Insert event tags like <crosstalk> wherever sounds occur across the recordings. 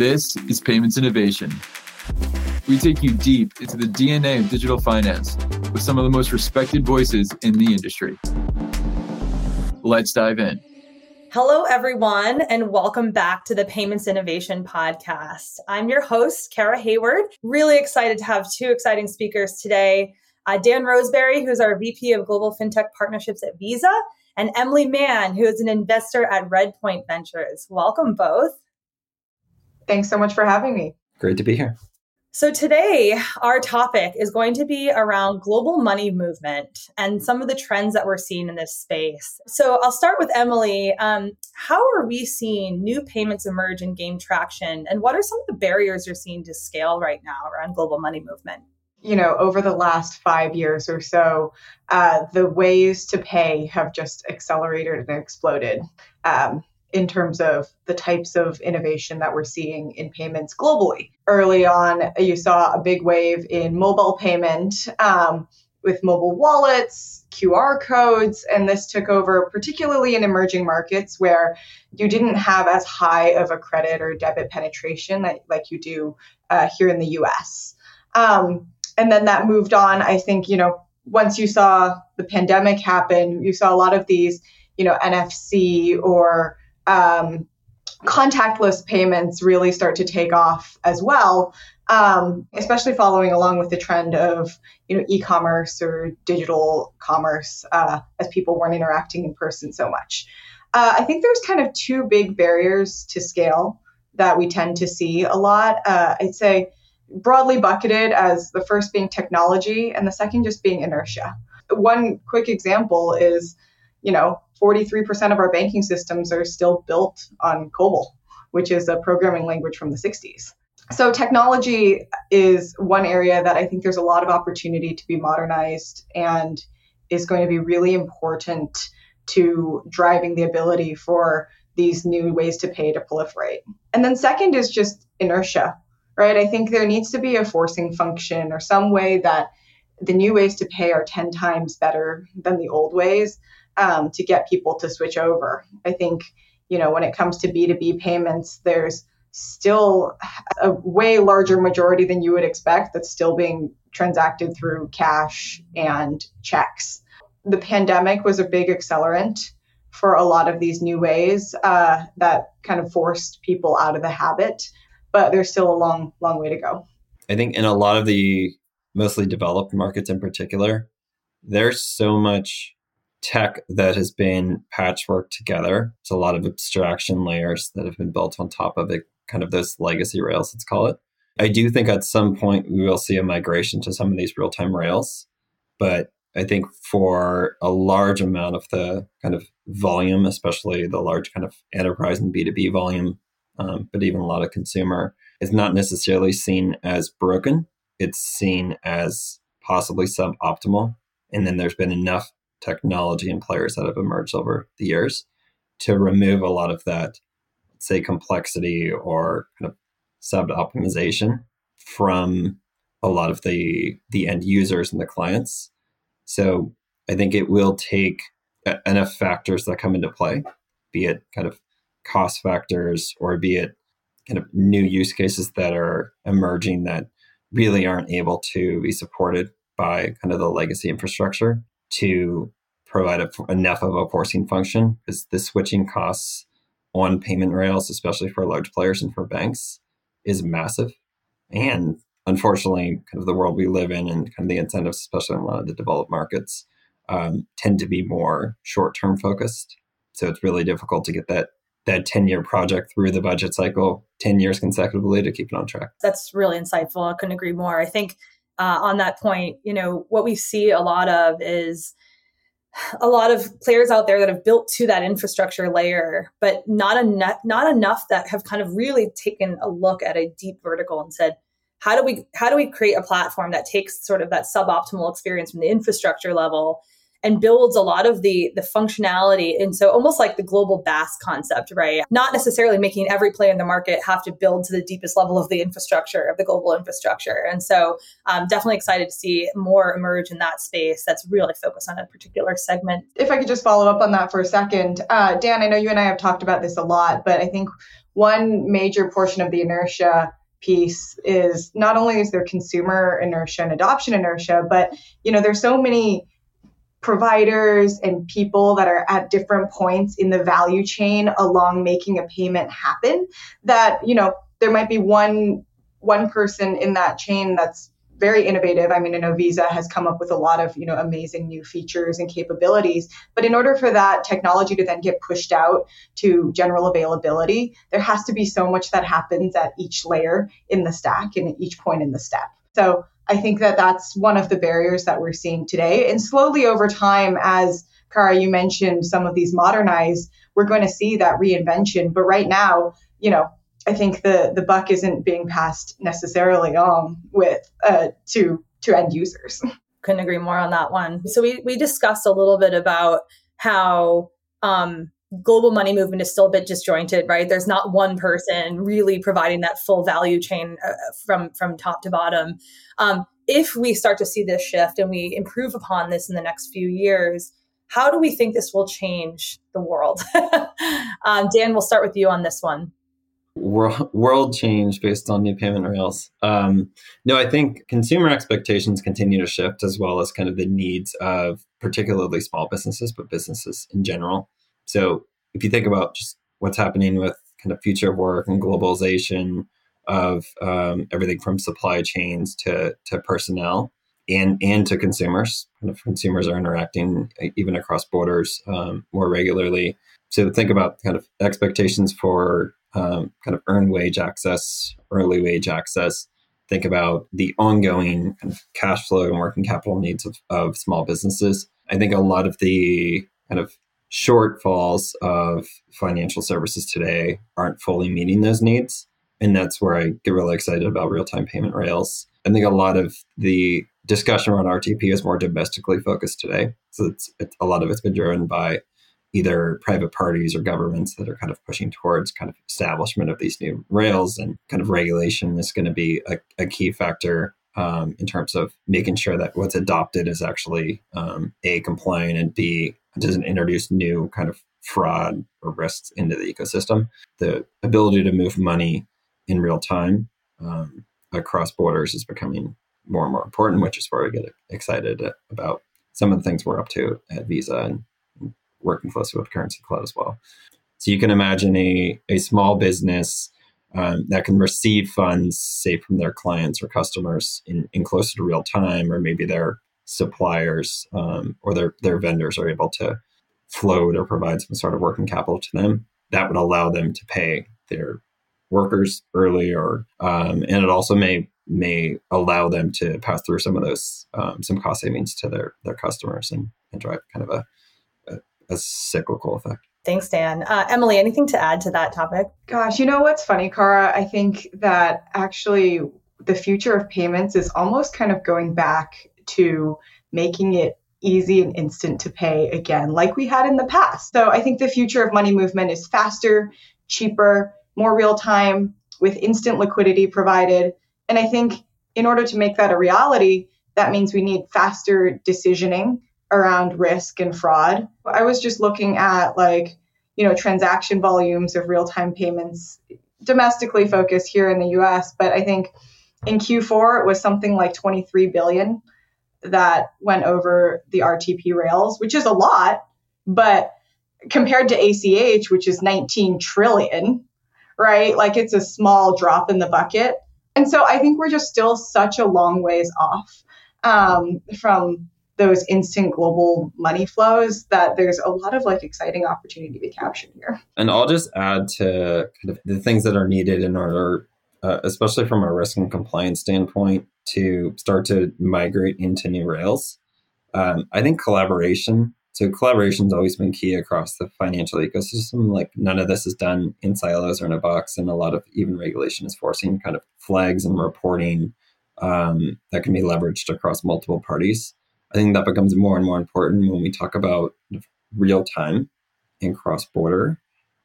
This is Payments Innovation. We take you deep into the DNA of digital finance with some of the most respected voices in the industry. Let's dive in. Hello, everyone, and welcome back to the Payments Innovation Podcast. I'm your host, Cara Hayward. Really excited to have two exciting speakers today uh, Dan Roseberry, who's our VP of Global FinTech Partnerships at Visa, and Emily Man, who is an investor at Redpoint Ventures. Welcome both. Thanks so much for having me. Great to be here. So, today, our topic is going to be around global money movement and some of the trends that we're seeing in this space. So, I'll start with Emily. Um, how are we seeing new payments emerge and gain traction? And what are some of the barriers you're seeing to scale right now around global money movement? You know, over the last five years or so, uh, the ways to pay have just accelerated and exploded. Um, in terms of the types of innovation that we're seeing in payments globally. Early on, you saw a big wave in mobile payment um, with mobile wallets, QR codes, and this took over, particularly in emerging markets where you didn't have as high of a credit or debit penetration that, like you do uh, here in the US. Um, and then that moved on. I think, you know, once you saw the pandemic happen, you saw a lot of these, you know, NFC or um, contactless payments really start to take off as well, um, especially following along with the trend of you know e-commerce or digital commerce uh, as people weren't interacting in person so much. Uh, I think there's kind of two big barriers to scale that we tend to see a lot. Uh, I'd say broadly bucketed as the first being technology and the second just being inertia. One quick example is, you know, 43% of our banking systems are still built on COBOL, which is a programming language from the 60s. So, technology is one area that I think there's a lot of opportunity to be modernized and is going to be really important to driving the ability for these new ways to pay to proliferate. And then, second is just inertia, right? I think there needs to be a forcing function or some way that the new ways to pay are 10 times better than the old ways um, to get people to switch over. I think, you know, when it comes to B2B payments, there's still a way larger majority than you would expect that's still being transacted through cash and checks. The pandemic was a big accelerant for a lot of these new ways uh, that kind of forced people out of the habit, but there's still a long, long way to go. I think in a lot of the mostly developed markets in particular, there's so much tech that has been patchworked together. It's a lot of abstraction layers that have been built on top of it, kind of those legacy rails, let's call it. I do think at some point we will see a migration to some of these real time rails, but I think for a large amount of the kind of volume, especially the large kind of enterprise and B2B volume, um, but even a lot of consumer, is not necessarily seen as broken. It's seen as possibly suboptimal. And then there's been enough technology and players that have emerged over the years to remove a lot of that, say, complexity or kind of sub optimization from a lot of the the end users and the clients. So I think it will take enough factors that come into play, be it kind of cost factors or be it kind of new use cases that are emerging that really aren't able to be supported by kind of the legacy infrastructure to provide a, enough of a forcing function because the switching costs on payment rails, especially for large players and for banks, is massive. And unfortunately, kind of the world we live in and kind of the incentives, especially in a lot of the developed markets, um, tend to be more short term focused. So it's really difficult to get that that 10 year project through the budget cycle 10 years consecutively to keep it on track. That's really insightful. I couldn't agree more. I think uh, on that point, you know, what we see a lot of is a lot of players out there that have built to that infrastructure layer, but not enough, not enough that have kind of really taken a look at a deep vertical and said, how do we how do we create a platform that takes sort of that suboptimal experience from the infrastructure level and builds a lot of the the functionality and so almost like the global BaaS concept right? Not necessarily making every player in the market have to build to the deepest level of the infrastructure of the global infrastructure. And so i'm definitely excited to see more emerge in that space that's really focused on a particular segment. If i could just follow up on that for a second. Uh, dan i know you and i have talked about this a lot but i think one major portion of the inertia piece is not only is there consumer inertia and adoption inertia, but you know there's so many providers and people that are at different points in the value chain along making a payment happen that you know there might be one one person in that chain that's very innovative. I mean, I know Visa has come up with a lot of, you know, amazing new features and capabilities. But in order for that technology to then get pushed out to general availability, there has to be so much that happens at each layer in the stack and at each point in the step. So I think that that's one of the barriers that we're seeing today. And slowly over time, as Cara, you mentioned some of these modernize, we're going to see that reinvention. But right now, you know, I think the the buck isn't being passed necessarily on with uh, to to end users. Couldn't agree more on that one. So we we discussed a little bit about how um, global money movement is still a bit disjointed, right? There's not one person really providing that full value chain uh, from from top to bottom. Um, if we start to see this shift and we improve upon this in the next few years, how do we think this will change the world? <laughs> um, Dan, we'll start with you on this one world, world change based on new payment rails. Um, no, I think consumer expectations continue to shift as well as kind of the needs of particularly small businesses, but businesses in general. So if you think about just what's happening with kind of future of work and globalization of um, everything from supply chains to, to personnel and, and to consumers, kind of consumers are interacting even across borders um, more regularly. So think about kind of expectations for um, kind of earned wage access, early wage access. Think about the ongoing kind of cash flow and working capital needs of, of small businesses. I think a lot of the kind of shortfalls of financial services today aren't fully meeting those needs. And that's where I get really excited about real time payment rails. I think a lot of the discussion around RTP is more domestically focused today. So it's, it's a lot of it's been driven by either private parties or governments that are kind of pushing towards kind of establishment of these new rails and kind of regulation is going to be a, a key factor um, in terms of making sure that what's adopted is actually um, a compliant and b doesn't introduce new kind of fraud or risks into the ecosystem the ability to move money in real time um, across borders is becoming more and more important which is where i get excited about some of the things we're up to at visa and working closely with Currency Cloud as well. So you can imagine a, a small business um, that can receive funds, say, from their clients or customers in, in closer to real time, or maybe their suppliers um, or their, their vendors are able to float or provide some sort of working capital to them. That would allow them to pay their workers early, or um, and it also may may allow them to pass through some of those um, some cost savings to their their customers and, and drive kind of a a cyclical effect. Thanks, Dan. Uh, Emily, anything to add to that topic? Gosh, you know what's funny, Cara? I think that actually the future of payments is almost kind of going back to making it easy and instant to pay again, like we had in the past. So I think the future of money movement is faster, cheaper, more real time, with instant liquidity provided. And I think in order to make that a reality, that means we need faster decisioning around risk and fraud. I was just looking at like, you know, transaction volumes of real-time payments domestically focused here in the US, but I think in Q4 it was something like 23 billion that went over the RTP rails, which is a lot, but compared to ACH, which is 19 trillion, right? Like it's a small drop in the bucket. And so I think we're just still such a long ways off um, from those instant global money flows that there's a lot of like exciting opportunity to be captured here. And I'll just add to kind of the things that are needed in order, uh, especially from a risk and compliance standpoint, to start to migrate into new rails. Um, I think collaboration. So collaboration has always been key across the financial ecosystem. Like none of this is done in silos or in a box, and a lot of even regulation is forcing kind of flags and reporting um, that can be leveraged across multiple parties. I think that becomes more and more important when we talk about real time and cross border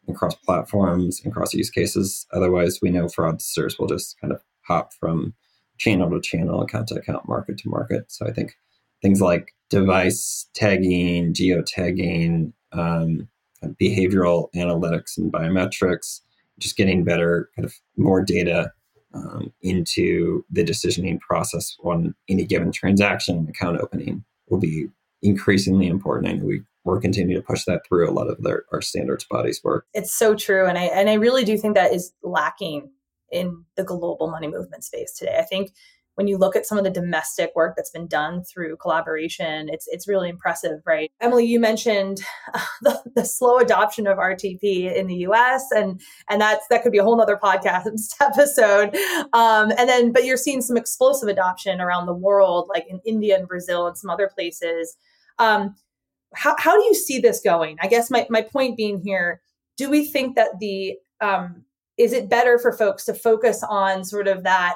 and cross platforms and cross use cases. Otherwise, we know fraudsters will just kind of hop from channel to channel, account to account, market to market. So I think things like device tagging, geotagging, um, behavioral analytics and biometrics, just getting better, kind of more data um, into the decisioning process on any given transaction account opening will be increasingly important. I know we we're continuing to push that through a lot of their, our standards bodies work. It's so true, and I and I really do think that is lacking in the global money movement space today. I think when you look at some of the domestic work that's been done through collaboration, it's it's really impressive, right? Emily, you mentioned <laughs> the, the, slow adoption of RTP in the U.S. and and that's that could be a whole other podcast <laughs> episode. Um, and then, but you're seeing some explosive adoption around the world, like in India and Brazil and some other places. Um, how how do you see this going? I guess my my point being here, do we think that the um, is it better for folks to focus on sort of that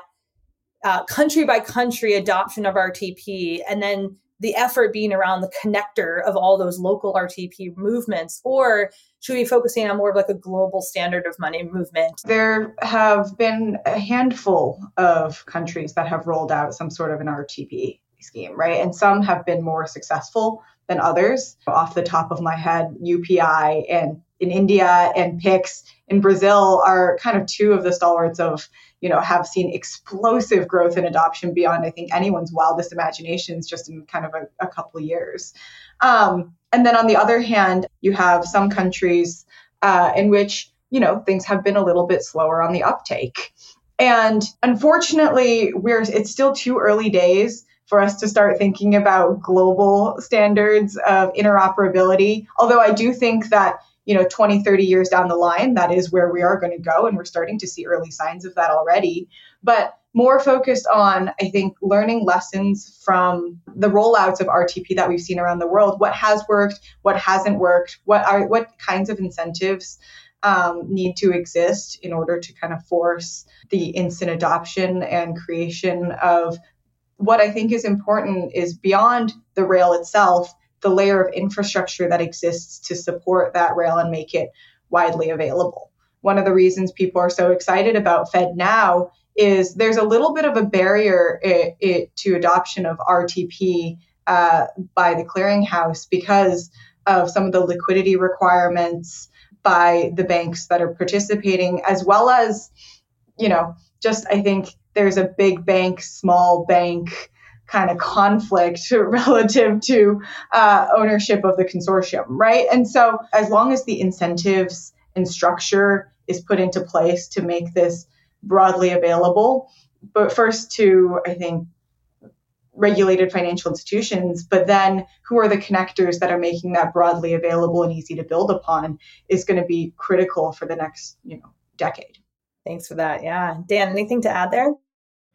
uh, country by country adoption of RTP and then the effort being around the connector of all those local RTP movements, or should we be focusing on more of like a global standard of money movement? There have been a handful of countries that have rolled out some sort of an RTP scheme, right? And some have been more successful than others. Off the top of my head, UPI and in India and Pix in Brazil are kind of two of the stalwarts of you know, have seen explosive growth and adoption beyond, I think, anyone's wildest imaginations just in kind of a, a couple years. Um, and then on the other hand, you have some countries uh, in which, you know, things have been a little bit slower on the uptake. And unfortunately, we're it's still too early days for us to start thinking about global standards of interoperability. Although I do think that you know 20 30 years down the line that is where we are going to go and we're starting to see early signs of that already but more focused on i think learning lessons from the rollouts of rtp that we've seen around the world what has worked what hasn't worked what are what kinds of incentives um, need to exist in order to kind of force the instant adoption and creation of what i think is important is beyond the rail itself the layer of infrastructure that exists to support that rail and make it widely available. One of the reasons people are so excited about FedNow is there's a little bit of a barrier it, it, to adoption of RTP uh, by the clearinghouse because of some of the liquidity requirements by the banks that are participating, as well as, you know, just I think there's a big bank, small bank kind of conflict <laughs> relative to uh, ownership of the consortium, right? And so, as long as the incentives and structure is put into place to make this broadly available, but first to, I think, regulated financial institutions, but then who are the connectors that are making that broadly available and easy to build upon is going to be critical for the next, you know, decade. Thanks for that. Yeah. Dan, anything to add there?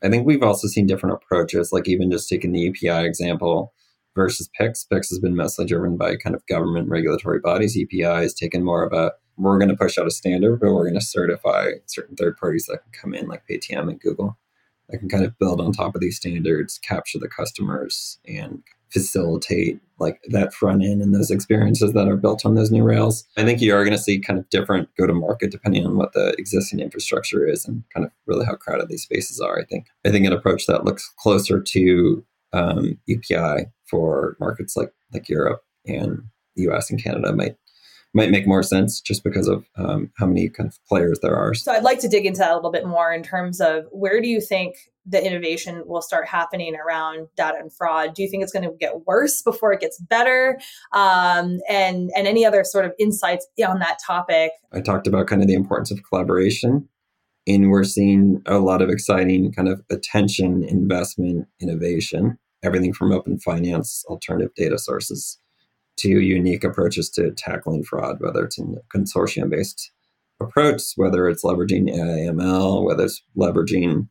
I think we've also seen different approaches, like even just taking the UPI example versus PIX. PIX has been mostly driven by kind of government regulatory bodies. UPI has taken more of a we're going to push out a standard, but we're going to certify certain third parties that can come in, like Paytm and Google, that can kind of build on top of these standards, capture the customers, and facilitate like that front end and those experiences that are built on those new rails. I think you are going to see kind of different go to market depending on what the existing infrastructure is and kind of really how crowded these spaces are. I think I think an approach that looks closer to um, UPI for markets like like Europe and the US and Canada might might make more sense just because of um, how many kind of players there are. So I'd like to dig into that a little bit more in terms of where do you think the innovation will start happening around data and fraud? Do you think it's going to get worse before it gets better? Um, and and any other sort of insights on that topic? I talked about kind of the importance of collaboration. And we're seeing a lot of exciting kind of attention, investment, innovation, everything from open finance, alternative data sources to unique approaches to tackling fraud, whether it's a consortium based approach, whether it's leveraging AIML, whether it's leveraging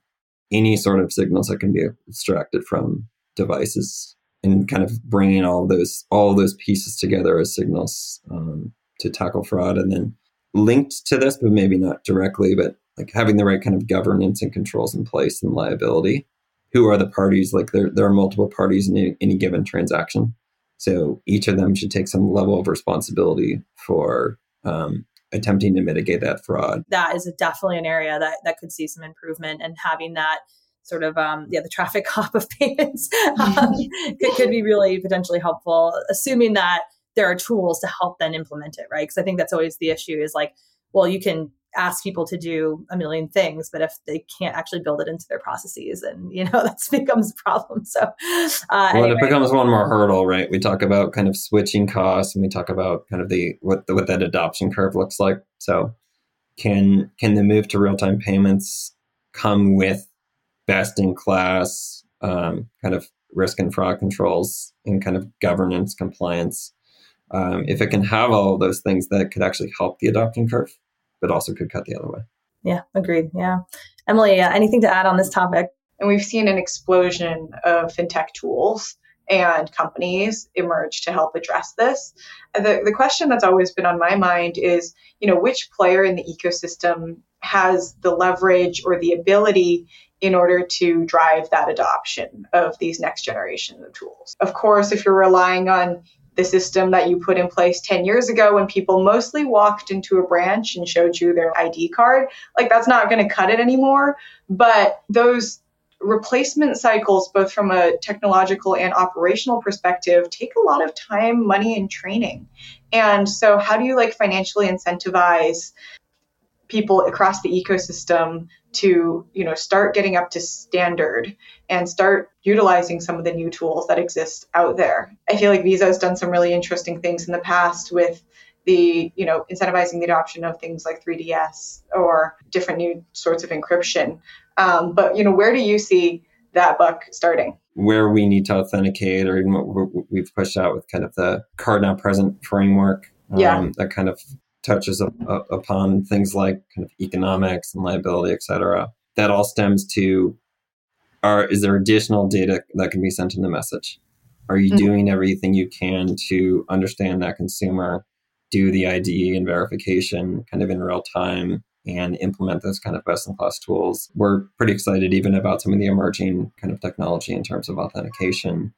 any sort of signals that can be extracted from devices and kind of bringing all those all those pieces together as signals um, to tackle fraud. And then linked to this but maybe not directly but like having the right kind of governance and controls in place and liability. Who are the parties? Like there, there are multiple parties in any, any given transaction so each of them should take some level of responsibility for um, attempting to mitigate that fraud. That is definitely an area that, that could see some improvement and having that sort of um, yeah the traffic <laughs> cop of payments um, <laughs> could, could be really potentially helpful assuming that there are tools to help then implement it right because i think that's always the issue is like well you can ask people to do a million things, but if they can't actually build it into their processes, and you know <laughs> that becomes a problem. So, uh, well, anyway. it becomes one more hurdle, right? We talk about kind of switching costs, and we talk about kind of the what the, what that adoption curve looks like. So, can can the move to real time payments come with best in class um, kind of risk and fraud controls and kind of governance compliance? Um, if it can have all those things, that could actually help the adoption curve but also could cut the other way. Yeah, agreed. Yeah. Emily, uh, anything to add on this topic? And we've seen an explosion of fintech tools and companies emerge to help address this. The, the question that's always been on my mind is, you know, which player in the ecosystem has the leverage or the ability in order to drive that adoption of these next generation of tools. Of course, if you're relying on the system that you put in place 10 years ago when people mostly walked into a branch and showed you their ID card. Like, that's not going to cut it anymore. But those replacement cycles, both from a technological and operational perspective, take a lot of time, money, and training. And so, how do you like financially incentivize people across the ecosystem to you know start getting up to standard and start utilizing some of the new tools that exist out there. I feel like visa has done some really interesting things in the past with the you know incentivizing the adoption of things like 3ds or different new sorts of encryption. Um, but you know where do you see that buck starting? Where we need to authenticate or even what we've pushed out with kind of the card not present framework um, yeah. that kind of touches up, up upon things like kind of economics and liability, et cetera. That all stems to are is there additional data that can be sent in the message? Are you mm-hmm. doing everything you can to understand that consumer, do the ID and verification kind of in real time, and implement those kind of best in class tools? We're pretty excited even about some of the emerging kind of technology in terms of authentication,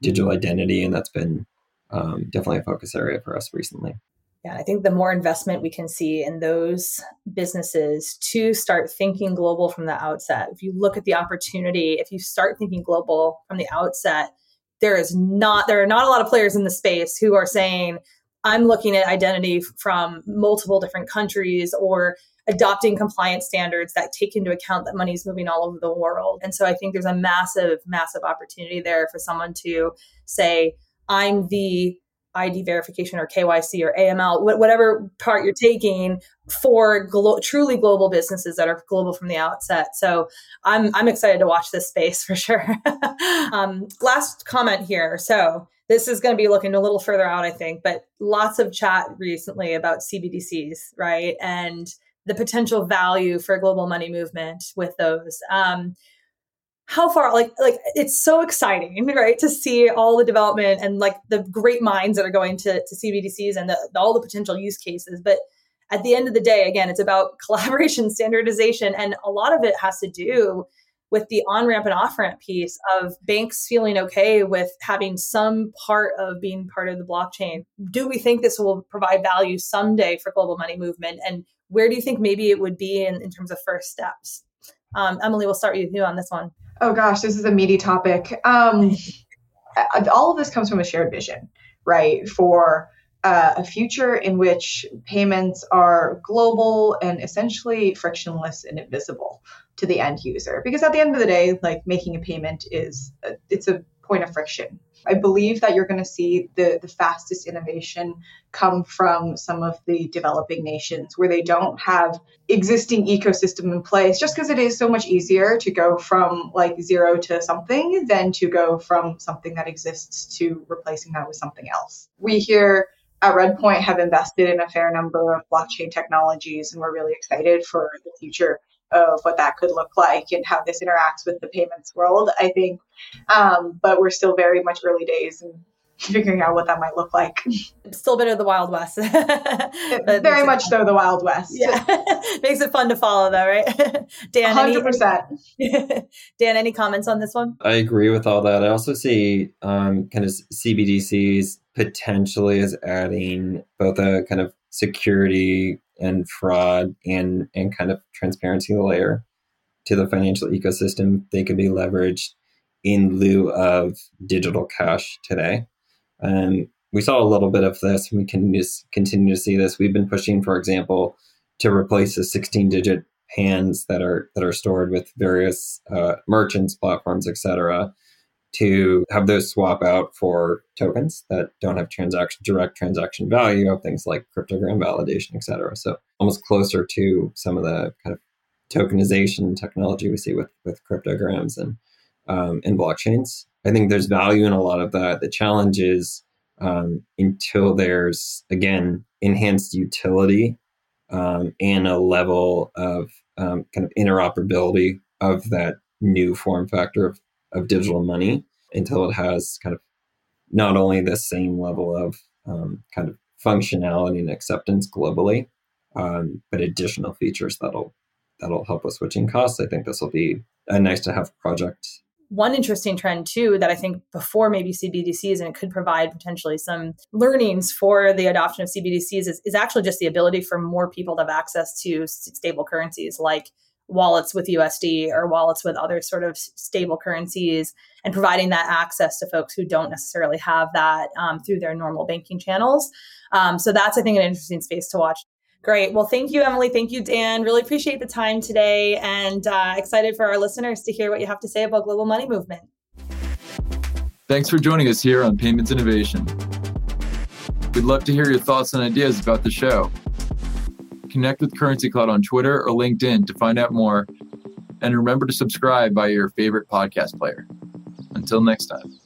digital identity, and that's been um, definitely a focus area for us recently. Yeah, I think the more investment we can see in those businesses to start thinking global from the outset. If you look at the opportunity, if you start thinking global from the outset, there is not there are not a lot of players in the space who are saying I'm looking at identity from multiple different countries or adopting compliance standards that take into account that money is moving all over the world. And so I think there's a massive massive opportunity there for someone to say I'm the ID verification or KYC or AML, whatever part you're taking for glo- truly global businesses that are global from the outset. So I'm I'm excited to watch this space <laughs> for sure. um, last comment here. So this is going to be looking a little further out, I think, but lots of chat recently about CBDCs, right, and the potential value for global money movement with those. Um, how far like like it's so exciting <laughs> right to see all the development and like the great minds that are going to, to cbdcs and the, all the potential use cases but at the end of the day again it's about <laughs> collaboration standardization and a lot of it has to do with the on ramp and off ramp piece of banks feeling okay with having some part of being part of the blockchain. Do we think this will provide value someday for global money movement? And where do you think maybe it would be in, in terms of first steps? Um, Emily, we'll start with you on this one. Oh gosh, this is a meaty topic. Um, <laughs> all of this comes from a shared vision, right? For uh, a future in which payments are global and essentially frictionless and invisible to the end user. Because at the end of the day, like making a payment is a, it's a point of friction. I believe that you're going to see the, the fastest innovation come from some of the developing nations where they don't have existing ecosystem in place just because it is so much easier to go from like zero to something than to go from something that exists to replacing that with something else. We here at Redpoint have invested in a fair number of blockchain technologies and we're really excited for the future of what that could look like and how this interacts with the payments world, I think. Um, but we're still very much early days and figuring out what that might look like. Still a bit of the Wild West. <laughs> very much so the Wild West. Yeah. <laughs> makes it fun to follow though, right? <laughs> Dan, 100%. Any, Dan, any comments on this one? I agree with all that. I also see um, kind of CBDCs potentially as adding both a kind of security and fraud and and kind of transparency layer to the financial ecosystem they could be leveraged in lieu of digital cash today and we saw a little bit of this we can just continue to see this we've been pushing for example to replace the 16 digit PANs that are that are stored with various uh, merchants, platforms, etc., to have those swap out for tokens that don't have transaction direct transaction value of things like cryptogram validation, etc. So almost closer to some of the kind of tokenization technology we see with with cryptograms and um, and blockchains. I think there's value in a lot of that. The challenge is um, until there's again enhanced utility um, and a level of um, kind of interoperability of that new form factor of, of digital money until it has kind of not only the same level of um, kind of functionality and acceptance globally, um, but additional features that'll that'll help with switching costs. I think this will be a nice to have project one interesting trend too that I think before maybe CBDCs and it could provide potentially some learnings for the adoption of CBDCs is, is actually just the ability for more people to have access to stable currencies like wallets with USD or wallets with other sort of stable currencies and providing that access to folks who don't necessarily have that um, through their normal banking channels. Um, so that's, I think, an interesting space to watch. Great. Well, thank you, Emily. Thank you, Dan. Really appreciate the time today and uh, excited for our listeners to hear what you have to say about global money movement. Thanks for joining us here on Payments Innovation. We'd love to hear your thoughts and ideas about the show. Connect with Currency Cloud on Twitter or LinkedIn to find out more. And remember to subscribe by your favorite podcast player. Until next time.